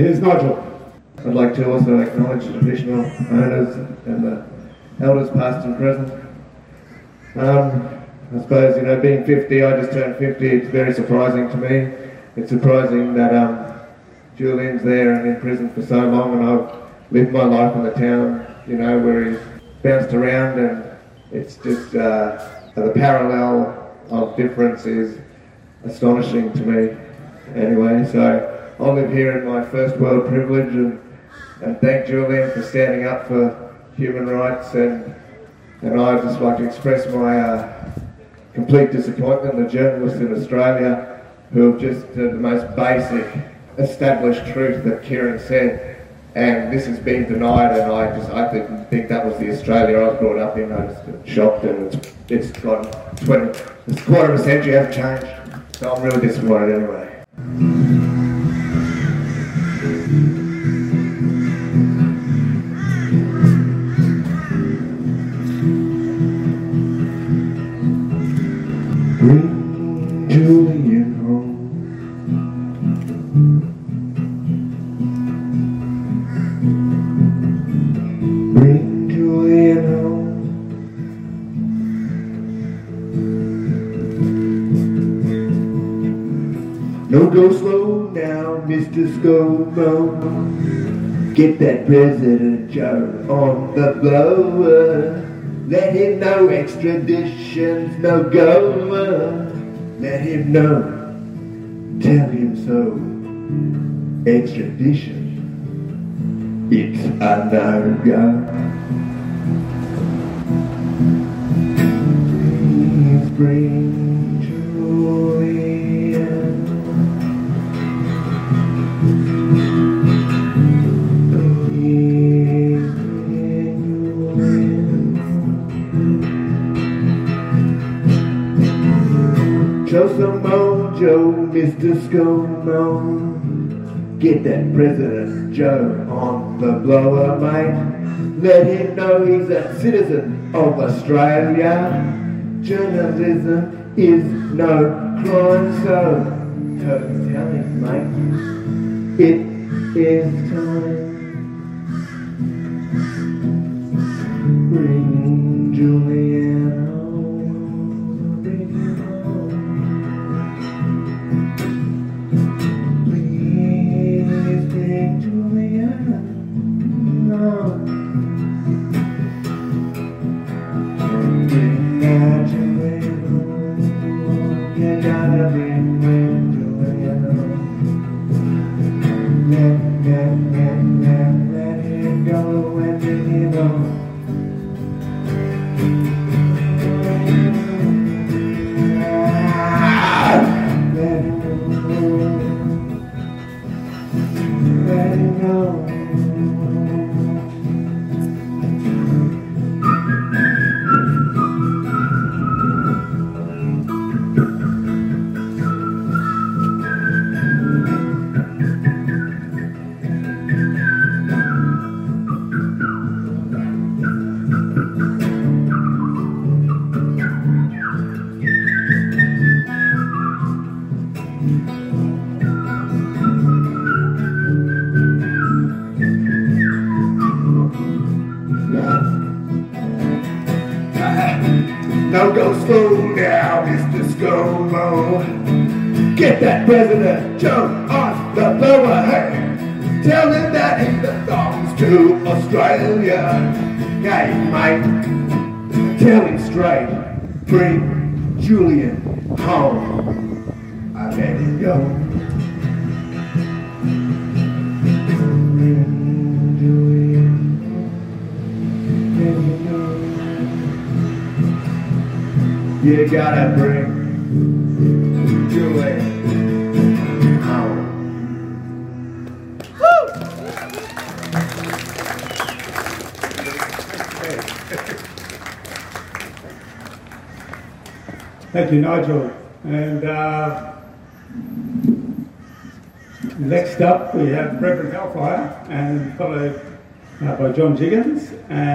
Here's Nigel. I'd like to also acknowledge the traditional owners and the elders past and present. Um, I suppose, you know, being 50, I just turned 50, it's very surprising to me. It's surprising that um, Julian's there and in prison for so long and I've lived my life in the town, you know, where he's bounced around and it's just, uh, the parallel of difference is astonishing to me. Anyway, so I live here in my first world privilege and, and thank Julian for standing up for human rights and and I'd just like to express my uh, complete disappointment. The journalists in Australia who have just uh, the most basic established truth that Kieran said. And this has been denied and I just I think, think that was the Australia I was brought up in. I was shocked and it's, it's gone 20 it's quarter of a century hasn't changed. So I'm really disappointed anyway Bring Julian home Bring Julian home No go slow now, Mr. ScoMo. Get that President Joe on the blower. Let him know extradition's no go. Let him know. Tell him so. Extradition. It's a no-go. Please Show some mojo, Mr. ScoMo. Get that President Joe on the blower, mate. Let him know he's a citizen of Australia. Journalism is no crime, so don't tell him, mate. It is time. Let, let, let, let, let him go Now go slow now, Mr. ScoMo. Get that President Joe on the blower. Hey, tell him that he belongs to Australia. Hey, mate, tell him straight. Bring Julian home. I let him go. You gotta bring Julian home. Thank you, Nigel. And uh, next up, we have Reverend Hellfire, and followed uh, by John Jiggins. And